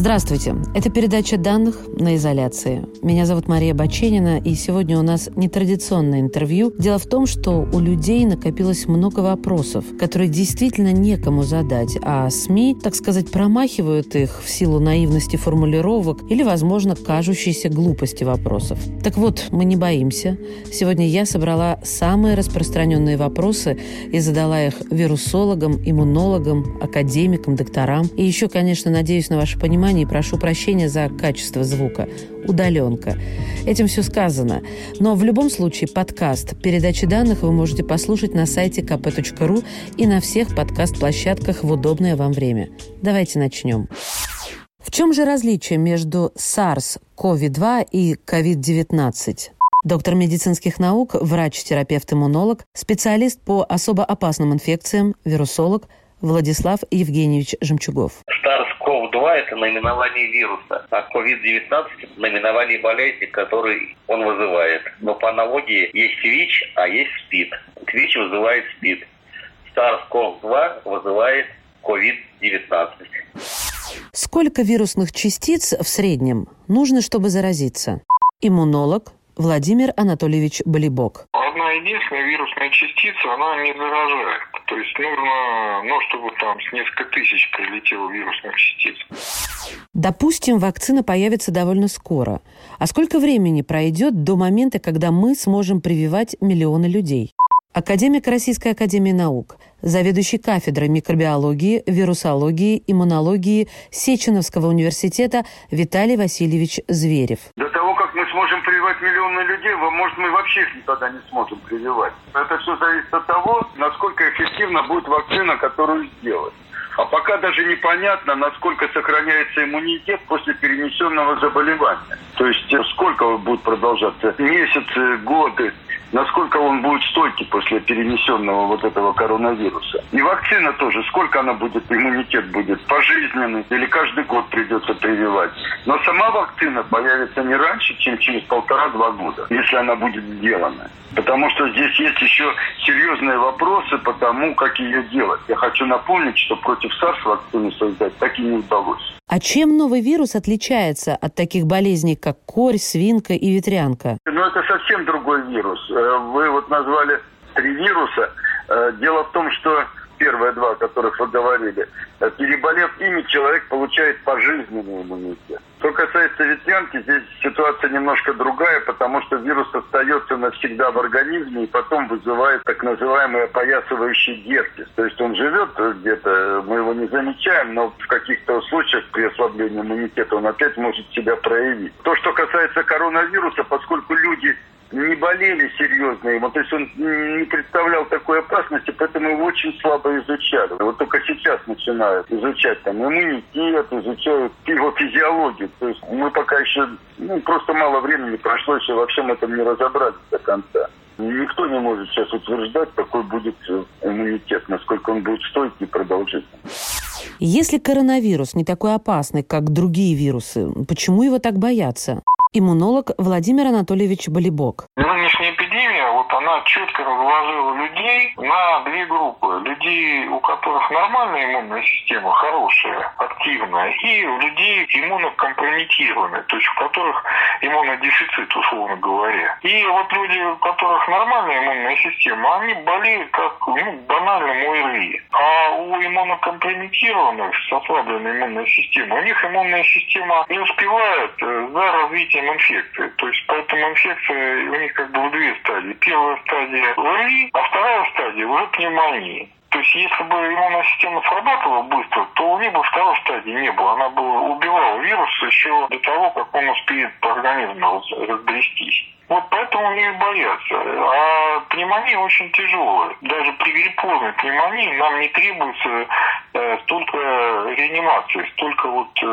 Здравствуйте. Это передача данных на изоляции. Меня зовут Мария Баченина, и сегодня у нас нетрадиционное интервью. Дело в том, что у людей накопилось много вопросов, которые действительно некому задать, а СМИ, так сказать, промахивают их в силу наивности формулировок или, возможно, кажущейся глупости вопросов. Так вот, мы не боимся. Сегодня я собрала самые распространенные вопросы и задала их вирусологам, иммунологам, академикам, докторам. И еще, конечно, надеюсь на ваше понимание, внимание и прошу прощения за качество звука. Удаленка. Этим все сказано. Но в любом случае подкаст передачи данных вы можете послушать на сайте kp.ru и на всех подкаст-площадках в удобное вам время. Давайте начнем. В чем же различие между SARS-CoV-2 и COVID-19? Доктор медицинских наук, врач-терапевт-иммунолог, специалист по особо опасным инфекциям, вирусолог Владислав Евгеньевич Жемчугов. SARS-CoV-2 – это наименование вируса, а COVID-19 – это наименование болезни, который он вызывает. Но по аналогии есть ВИЧ, а есть СПИД. ВИЧ вызывает СПИД. SARS-CoV-2 вызывает COVID-19. Сколько вирусных частиц в среднем нужно, чтобы заразиться? Иммунолог Владимир Анатольевич Болибок. Одна единственная вирусная частица, она не заражает. То есть нужно, ну, чтобы там с несколько тысяч прилетело вирусных частиц. Допустим, вакцина появится довольно скоро. А сколько времени пройдет до момента, когда мы сможем прививать миллионы людей? Академик Российской Академии Наук, заведующий кафедрой микробиологии, вирусологии, иммунологии Сеченовского университета Виталий Васильевич Зверев. Мы сможем прививать миллионы людей, может, мы вообще их никогда не сможем прививать. Это все зависит от того, насколько эффективна будет вакцина, которую сделать. А пока даже непонятно, насколько сохраняется иммунитет после перенесенного заболевания. То есть э, сколько будет продолжаться? Месяцы, годы насколько он будет стойкий после перенесенного вот этого коронавируса. И вакцина тоже, сколько она будет, иммунитет будет пожизненный или каждый год придется прививать. Но сама вакцина появится не раньше, чем через полтора-два года, если она будет сделана. Потому что здесь есть еще серьезные вопросы по тому, как ее делать. Я хочу напомнить, что против САРС вакцину создать так и не удалось. А чем новый вирус отличается от таких болезней, как корь, свинка и ветрянка? Ну, это совсем другой вирус. Э, вы вот назвали три вируса. Э, дело в том, что первые два, о которых вы говорили, э, переболев ими, человек получает пожизненный иммунитет. Что касается ветрянки, здесь ситуация немножко другая, потому что вирус остается навсегда в организме и потом вызывает так называемый опоясывающий герпес. То есть он живет где-то, мы его не замечаем, но в каких-то случаях при ослаблении иммунитета он опять может себя проявить. То, что касается коронавируса, поскольку люди не болели серьезно ему, то есть он не представлял такой опасности, поэтому его очень слабо изучали. Вот только сейчас начинают изучать там иммунитет, изучают его физиологию. То есть мы пока еще, ну, просто мало времени прошло, еще во всем этом не разобрались до конца. Никто не может сейчас утверждать, какой будет иммунитет, насколько он будет стойкий и продолжительный. Если коронавирус не такой опасный, как другие вирусы, почему его так боятся? Иммунолог Владимир Анатольевич Болибок. Нынешняя эпидемия, вот она четко разложила людей на две группы. Людей, у которых нормальная иммунная система, хорошая, активная, и людей иммунокомпрометированные, то есть у которых иммунный дефицит, условно говоря. И вот люди, у которых нормальная иммунная система, они болеют как ну, банально ОРВИ. А у иммунокомпрометированных с ослабленной иммунной системой, у них иммунная система не успевает э, за развитием развитием инфекции. То есть поэтому инфекция у них как бы в две стадии. Первая стадия ОРВИ, а вторая стадия уже пневмония. То есть, если бы иммунная система срабатывала быстро, то у них бы второй стадии не было. Она бы убивала вирус еще до того, как он успеет по организму разгрестись. Вот поэтому и боятся. А пневмония очень тяжелая. Даже при гриппозной пневмонии нам не требуется э, столько реанимации, столько вот э,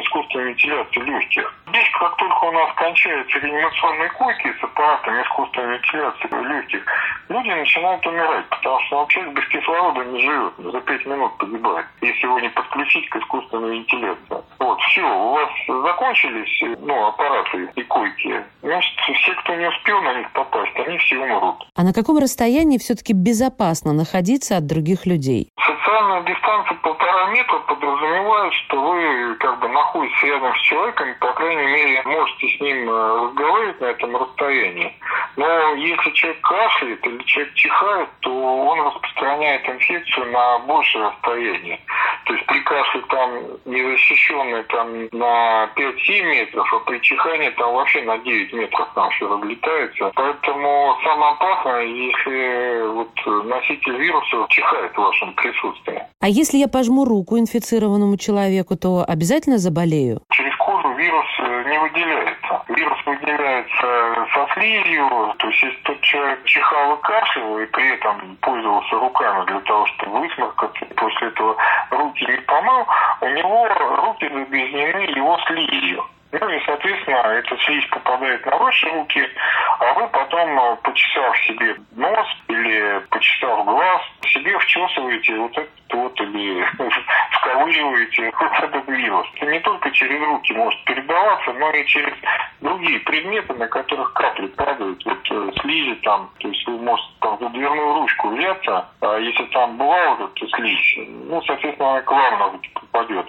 искусственной вентиляции легких. Здесь, как только у нас кончаются реанимационные койки с аппаратами искусственной вентиляции легких, люди начинают умирать, потому что вообще без кислорода не живет, за пять минут погибает, если его не подключить к искусственной вентиляции. Вот, все, у вас закончились ну, аппараты и койки, значит, все, кто не успел на них попасть, они все умрут. А на каком расстоянии все-таки безопасно находиться от других людей? Социальная дистанция полтора метра подразумевает, что вы как бы находитесь рядом с человеком, по крайней мере, можете с ним э, разговаривать на этом расстоянии. Но если человек кашляет или человек чихает, то он распространяет инфекцию на большее расстояние. То есть при кашле там незащищенный там на 5-7 метров, а при чихании там вообще на 9 метров там все разлетается. Поэтому самое опасное, если вот носитель вируса чихает в вашем присутствии. А если я пожму руку инфицированному человеку, то обязательно заболею? Через кожу вирус э, не выделяется. Вирус выделяется со слизью, то есть если тот человек чихал и кашлял, и при этом пользовался руками для того, чтобы высморкаться, после этого руки не помыл, у него руки загрязнены его слизью. Ну и, соответственно, эта слизь попадает на ваши руки, а вы потом, э, почесав себе нос или почесав глаз, себе вчесываете вот этот вот или сковыриваете вот этот вирус. Это не только через руки может передаваться, но и через другие предметы, на которых капли падают, вот э, слизи там, то есть вы можете там за дверную ручку взяться, а если там была вот эта слизь, ну, соответственно, она к вам попадет.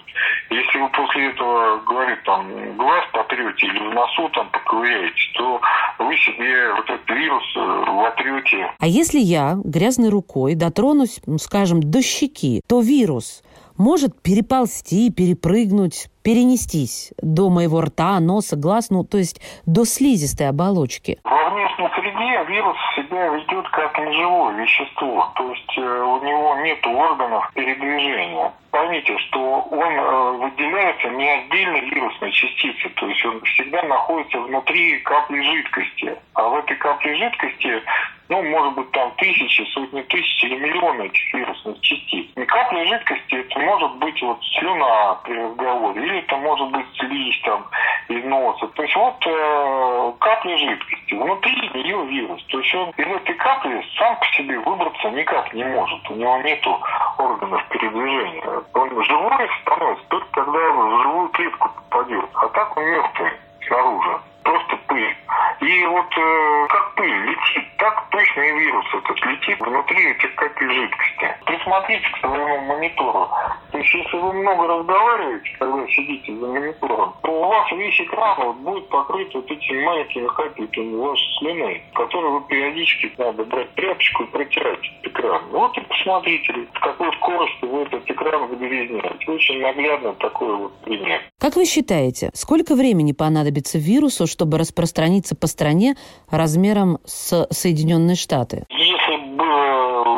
Если вы после этого, говорит, там, глаз потрете или в носу там поковыряете, то вы себе вот этот вирус э, вотрете. А если я грязной рукой дотронусь, скажем, до щеки, то вирус может переползти, перепрыгнуть, перенестись до моего рта, носа, глаз, ну, то есть до слизистой оболочки? Во внешней среде вирус себя ведет как неживое вещество, то есть э, у него нет органов передвижения. Поймите, что он э, выделяется не отдельной вирусной частицей, то есть он всегда находится внутри капли жидкости. А в этой капле жидкости ну, может быть, там тысячи, сотни тысяч или миллионы этих вирусных частиц. И капля жидкости это может быть вот слюна при разговоре, или это может быть слизь там из носа. То есть вот э, капля жидкости, внутри нее вирус. То есть он из этой капли сам по себе выбраться никак не может. У него нету органов передвижения. Он живой становится только когда в живую клетку попадет. А так он мертвый снаружи. Просто пыль. И вот э, как пыль летит, так точно и вирус этот летит внутри этих капель жидкости. Присмотритесь к своему монитору. То есть если вы много разговариваете, когда сидите за монитором, то у вас весь экран вот будет покрыт вот этими маленькими капельками вашей слюны, которые вы периодически надо брать тряпочку и протирать экран. Вот и посмотрите, с какой скоростью вы этот экран загрязняете. Очень наглядно такой вот пример. Как вы считаете, сколько времени понадобится вирусу, чтобы распространиться по стране размером с Соединенные Штаты? Если бы,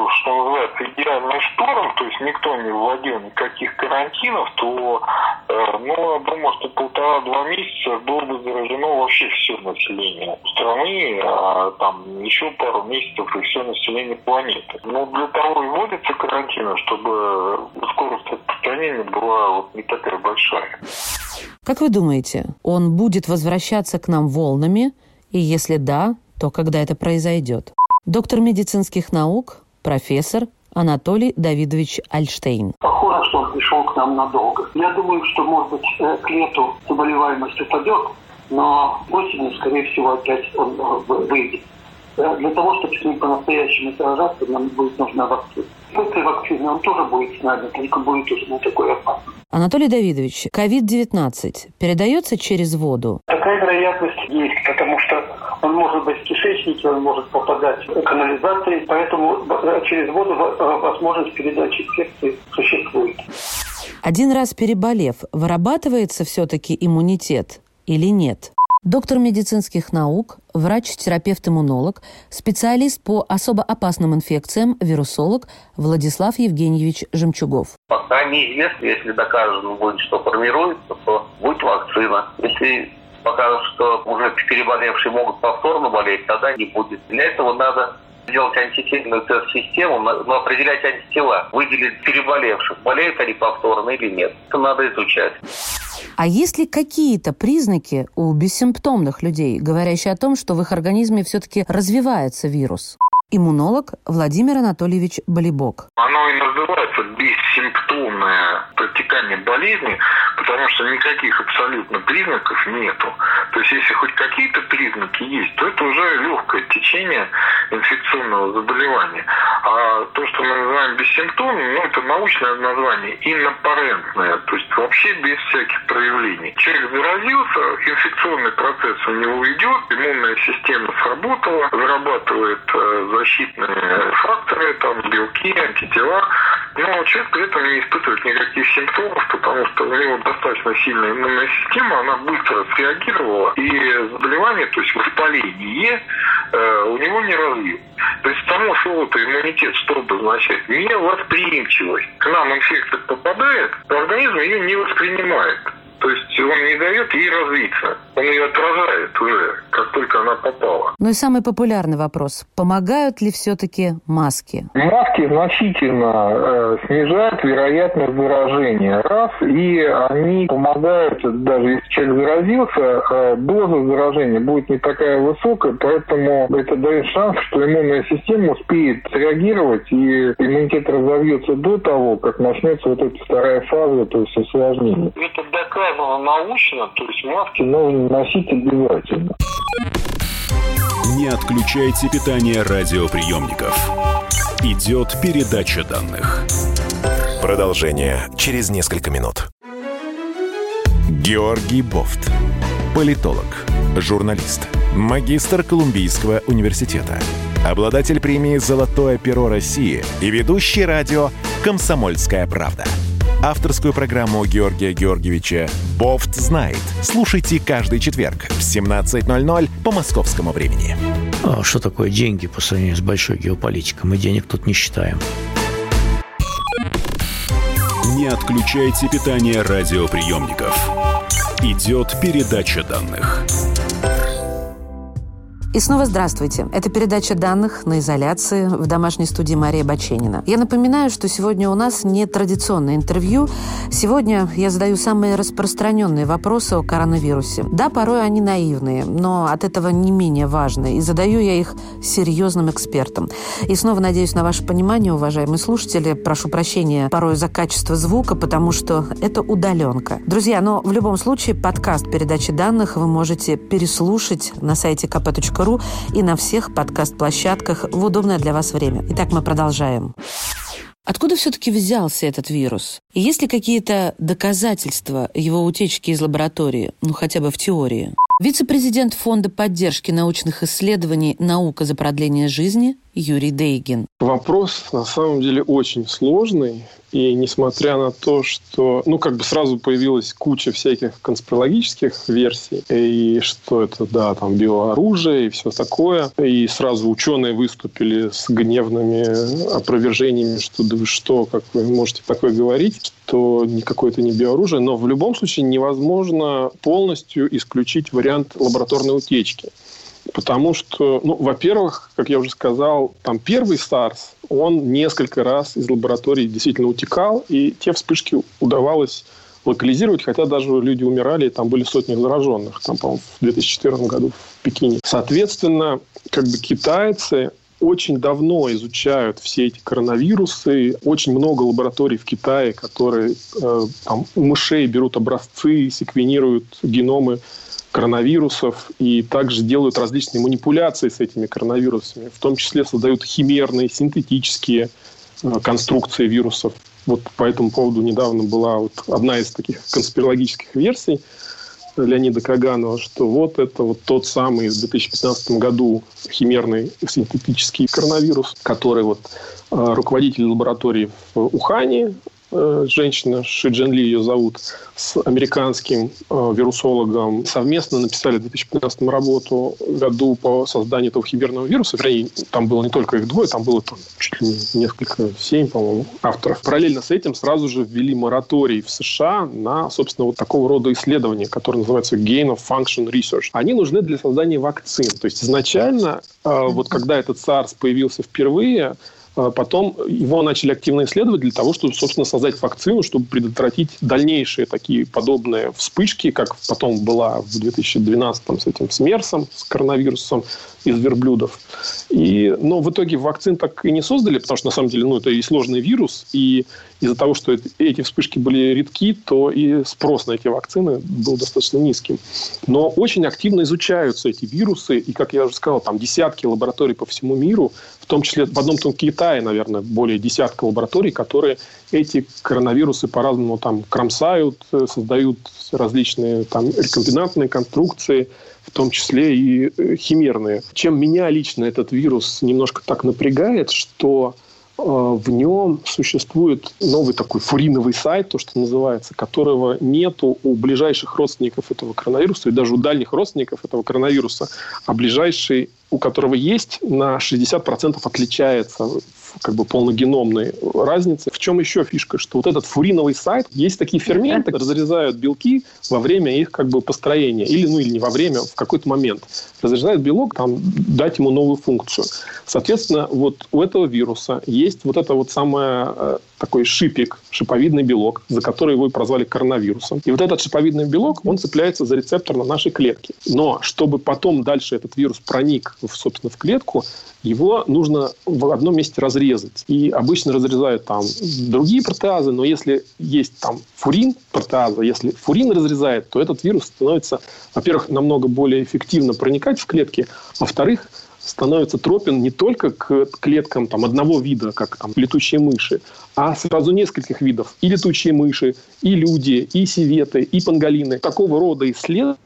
что называется, идеальный шторм, то есть никто не вводил никаких карантинов, то, э, ну, я думаю, что полтора-два месяца было бы заражено вообще все население страны, а там еще пару месяцев и все население планеты. Но для того и вводятся карантины, чтобы скорость распространения была вот не такая большая. Как вы думаете, он будет возвращаться к нам волнами? И если да, то когда это произойдет? Доктор медицинских наук, профессор Анатолий Давидович Альштейн. Похоже, что он пришел к нам надолго. Я думаю, что, может быть, э, к лету заболеваемость упадет, но осенью, скорее всего, опять он э, выйдет. Э, для того, чтобы с ним по-настоящему сражаться, нам будет нужна вакцина. После вакцины он тоже будет с нами, только будет уже не такой опасный. Анатолий Давидович, COVID-19 передается через воду? Такая вероятность есть, потому что он может быть в кишечнике, он может попадать в канализации, поэтому через воду возможность передачи инфекции существует. Один раз переболев, вырабатывается все-таки иммунитет или нет? доктор медицинских наук, врач-терапевт-иммунолог, специалист по особо опасным инфекциям, вирусолог Владислав Евгеньевич Жемчугов. Пока неизвестно, если доказано будет, что формируется, то будет вакцина. Если покажут, что уже переболевшие могут повторно болеть, тогда не будет. Для этого надо сделать антительную тест-систему, но определять антитела, выделить переболевших, болеют они повторно или нет. Это надо изучать. А есть ли какие-то признаки у бессимптомных людей, говорящие о том, что в их организме все-таки развивается вирус? Иммунолог Владимир Анатольевич Болибок. Оно и называется бессимптомное протекание болезни, потому что никаких абсолютно признаков нету. То есть если хоть какие-то признаки есть, то это уже легкое течение инфекционного заболевания. А то, что мы называем бессимптомным, ну, это научное название, инапарентное, то есть вообще без всяких проявлений. Человек заразился, инфекционный процесс у него идет, иммунная система сработала, вырабатывает э, защитные факторы, там белки, антитела, но человек при этом не испытывает никаких симптомов, потому что у него достаточно сильная иммунная система, она быстро среагировала, и заболевание, то есть воспаление, э, у него не развилось. То есть само слово-то иммунитет что обозначает? Невосприимчивость. К нам инфекция попадает, организм ее не воспринимает. То есть он не дает ей развиться. Он ее отражает уже, как только она попала. Ну и самый популярный вопрос. Помогают ли все-таки маски? Маски значительно э, снижают вероятность заражения. Раз, и они помогают, даже если человек заразился, э, доза заражения будет не такая высокая, поэтому это дает шанс, что иммунная система успеет реагировать, и иммунитет разовьется до того, как начнется вот эта вторая фаза, то есть осложнение. Это доказано доказано научно, то есть маски нужно носить обязательно. Не отключайте питание радиоприемников. Идет передача данных. Продолжение через несколько минут. Георгий Бофт. Политолог, журналист, магистр Колумбийского университета, обладатель премии «Золотое перо России» и ведущий радио «Комсомольская правда» авторскую программу Георгия Георгиевича «Бофт знает». Слушайте каждый четверг в 17.00 по московскому времени. А что такое деньги по сравнению с большой геополитикой? Мы денег тут не считаем. Не отключайте питание радиоприемников. Идет передача данных. И снова здравствуйте. Это передача данных на изоляции в домашней студии Мария Баченина. Я напоминаю, что сегодня у нас не традиционное интервью. Сегодня я задаю самые распространенные вопросы о коронавирусе. Да, порой они наивные, но от этого не менее важные. И задаю я их серьезным экспертам. И снова надеюсь на ваше понимание, уважаемые слушатели. Прошу прощения порой за качество звука, потому что это удаленка. Друзья, но в любом случае подкаст передачи данных вы можете переслушать на сайте kp.ru ру и на всех подкаст-площадках в удобное для вас время. Итак, мы продолжаем. Откуда все-таки взялся этот вирус? И есть ли какие-то доказательства его утечки из лаборатории, ну хотя бы в теории? Вице-президент Фонда поддержки научных исследований «Наука за продление жизни» Юрий Дейгин. Вопрос на самом деле очень сложный. И несмотря на то, что, ну, как бы сразу появилась куча всяких конспирологических версий, и что это, да, там, биооружие и все такое, и сразу ученые выступили с гневными опровержениями, что да вы что, как вы можете такое говорить, что никакое это не биооружие, но в любом случае невозможно полностью исключить вариант лабораторной утечки. Потому что, ну, во-первых, как я уже сказал, там первый SARS, он несколько раз из лаборатории действительно утекал, и те вспышки удавалось локализировать, хотя даже люди умирали, и там были сотни зараженных, там, по-моему, в 2014 году в Пекине. Соответственно, как бы китайцы очень давно изучают все эти коронавирусы. Очень много лабораторий в Китае, которые э, там, у мышей берут образцы, секвенируют геномы коронавирусов и также делают различные манипуляции с этими коронавирусами, в том числе создают химерные, синтетические э, конструкции вирусов. Вот по этому поводу недавно была вот одна из таких конспирологических версий Леонида Каганова, что вот это вот тот самый в 2015 году химерный синтетический коронавирус, который вот э, руководитель лаборатории в Ухане женщина, Ши Джен Ли ее зовут, с американским э, вирусологом совместно написали в 2015 работу году по созданию этого хиберного вируса. Вернее, там было не только их двое, там было там, чуть ли не несколько, семь, по-моему, авторов. Параллельно с этим сразу же ввели мораторий в США на, собственно, вот такого рода исследования, которые называются Gain of Function Research. Они нужны для создания вакцин. То есть изначально, э, вот когда этот SARS появился впервые, потом его начали активно исследовать для того, чтобы, собственно, создать вакцину, чтобы предотвратить дальнейшие такие подобные вспышки, как потом была в 2012 с этим с МЕРСом, с коронавирусом из верблюдов. И, но в итоге вакцин так и не создали, потому что, на самом деле, ну, это и сложный вирус, и из-за того, что эти вспышки были редки, то и спрос на эти вакцины был достаточно низким. Но очень активно изучаются эти вирусы, и, как я уже сказал, там десятки лабораторий по всему миру, в том числе в одном том Китае, наверное, более десятка лабораторий, которые эти коронавирусы по-разному там кромсают, создают различные там рекомбинантные конструкции, в том числе и э, химерные. Чем меня лично этот вирус немножко так напрягает, что э, в нем существует новый такой фуриновый сайт, то, что называется, которого нету у ближайших родственников этого коронавируса и даже у дальних родственников этого коронавируса, а ближайший, у которого есть, на 60% отличается как бы полногеномной разницы. В чем еще фишка? Что вот этот фуриновый сайт, есть такие ферменты, разрезают белки во время их как бы построения. Или, ну, или не во время, в какой-то момент. Разрезают белок, там, дать ему новую функцию. Соответственно, вот у этого вируса есть вот это вот самое э, такой шипик, шиповидный белок, за который его и прозвали коронавирусом. И вот этот шиповидный белок, он цепляется за рецептор на нашей клетке. Но чтобы потом дальше этот вирус проник, собственно, в клетку, его нужно в одном месте разрезать. И обычно разрезают там другие протеазы, но если есть там фурин протеаза, если фурин разрезает, то этот вирус становится, во-первых, намного более эффективно проникать в клетки, а во-вторых, становится тропен не только к клеткам там, одного вида, как там, летучие мыши, а сразу нескольких видов. И летучие мыши, и люди, и севеты, и панголины. Такого рода исследования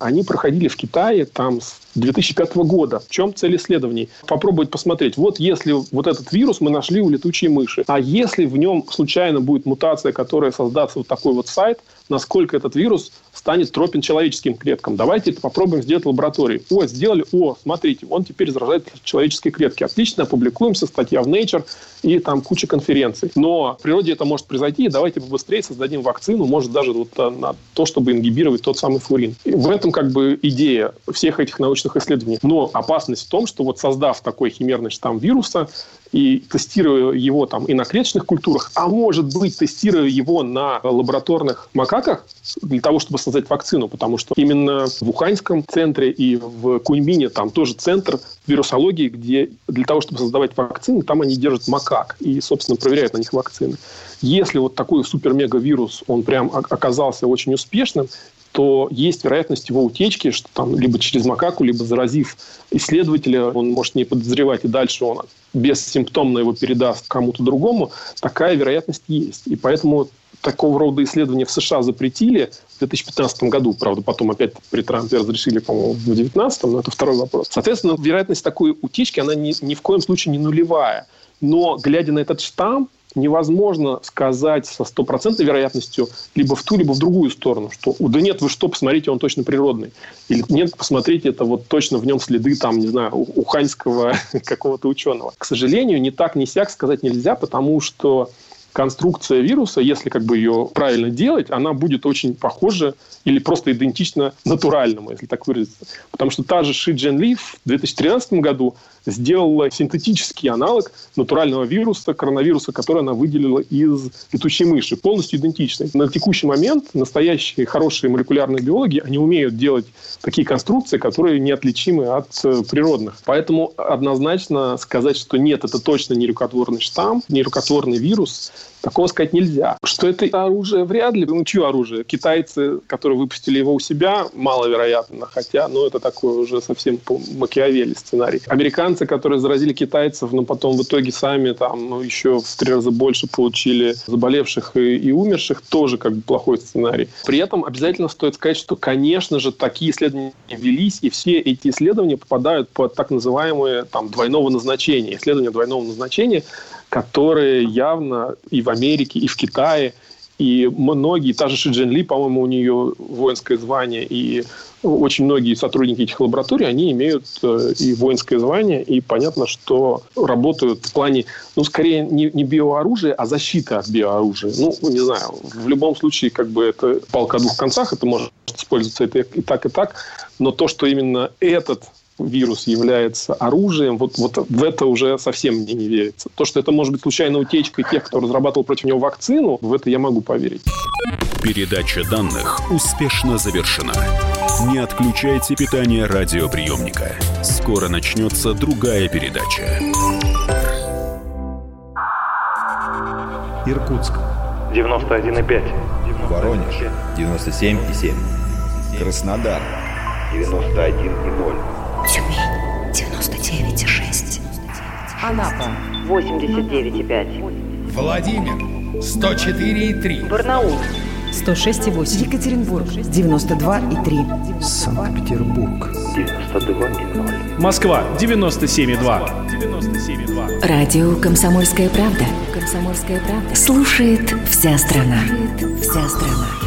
они проходили в Китае там с 2005 года. В чем цель исследований? Попробовать посмотреть, вот если вот этот вирус мы нашли у летучей мыши, а если в нем случайно будет мутация, которая создаст вот такой вот сайт, насколько этот вирус станет тропен человеческим клеткам. Давайте это попробуем сделать в лаборатории. О, сделали, о, смотрите, он теперь заражает человеческие клетки. Отлично, опубликуемся, статья в Nature и там куча конференций. Но в природе это может произойти, и давайте побыстрее создадим вакцину, может даже вот э, на то, чтобы ингибировать тот самый фурин. В этом как бы идея всех этих научных исследований. Но опасность в том, что вот создав такой химерный штамм вируса, и тестируя его там и на клеточных культурах, а может быть, тестируя его на лабораторных макаках для того, чтобы создать вакцину, потому что именно в Уханьском центре и в Куньмине там тоже центр вирусологии, где для того, чтобы создавать вакцины, там они держат макак и, собственно, проверяют на них вакцины. Если вот такой супер-мега-вирус, он прям оказался очень успешным, то есть вероятность его утечки, что там либо через макаку, либо заразив исследователя, он может не подозревать, и дальше он бессимптомно его передаст кому-то другому, такая вероятность есть. И поэтому такого рода исследования в США запретили в 2015 году. Правда, потом опять при Трампе разрешили, по-моему, в 2019, но это второй вопрос. Соответственно, вероятность такой утечки, она ни, ни в коем случае не нулевая. Но, глядя на этот штамм, невозможно сказать со стопроцентной вероятностью либо в ту, либо в другую сторону, что да нет, вы что, посмотрите, он точно природный. Или нет, посмотрите, это вот точно в нем следы, там, не знаю, уханьского какого-то ученого. К сожалению, не так, не сяк сказать нельзя, потому что конструкция вируса, если как бы ее правильно делать, она будет очень похожа или просто идентична натуральному, если так выразиться. Потому что та же Ши Джен Ли в 2013 году сделала синтетический аналог натурального вируса, коронавируса, который она выделила из летучей мыши, полностью идентичный. На текущий момент настоящие хорошие молекулярные биологи, они умеют делать такие конструкции, которые неотличимы от э, природных. Поэтому однозначно сказать, что нет, это точно не рукотворный штамм, не рукотворный вирус, Такого сказать нельзя. Что это оружие вряд ли. Ну, чье оружие? Китайцы, которые выпустили его у себя, маловероятно. Хотя, ну, это такой уже совсем по Макиавелли сценарий. Американцы, которые заразили китайцев, но потом в итоге сами там ну, еще в три раза больше получили заболевших и, и умерших, тоже как бы плохой сценарий. При этом обязательно стоит сказать, что, конечно же, такие исследования велись, и все эти исследования попадают под так называемые там, двойного назначения. Исследования двойного назначения которые явно и в Америке, и в Китае, и многие, та же Ши Джин Ли, по-моему, у нее воинское звание, и очень многие сотрудники этих лабораторий, они имеют э, и воинское звание, и понятно, что работают в плане, ну, скорее, не, не биооружия, а защита от биооружия. Ну, не знаю, в любом случае, как бы это палка о двух концах, это может использоваться и так, и так, но то, что именно этот вирус является оружием, вот, вот в это уже совсем мне не верится. То, что это может быть случайной утечкой тех, кто разрабатывал против него вакцину, в это я могу поверить. Передача данных успешно завершена. Не отключайте питание радиоприемника. Скоро начнется другая передача. Иркутск. 91,5. Воронеж. 97,7. Краснодар. 91,0. Тюмень 99,6. Анапа 89,5. Владимир 104,3. Барнаул 106,8. Екатеринбург 92,3. Санкт-Петербург 92,0. Москва 97,2. 97,2. Радио «Комсомольская правда». «Комсомольская правда». Слушает вся страна. Слушает вся страна.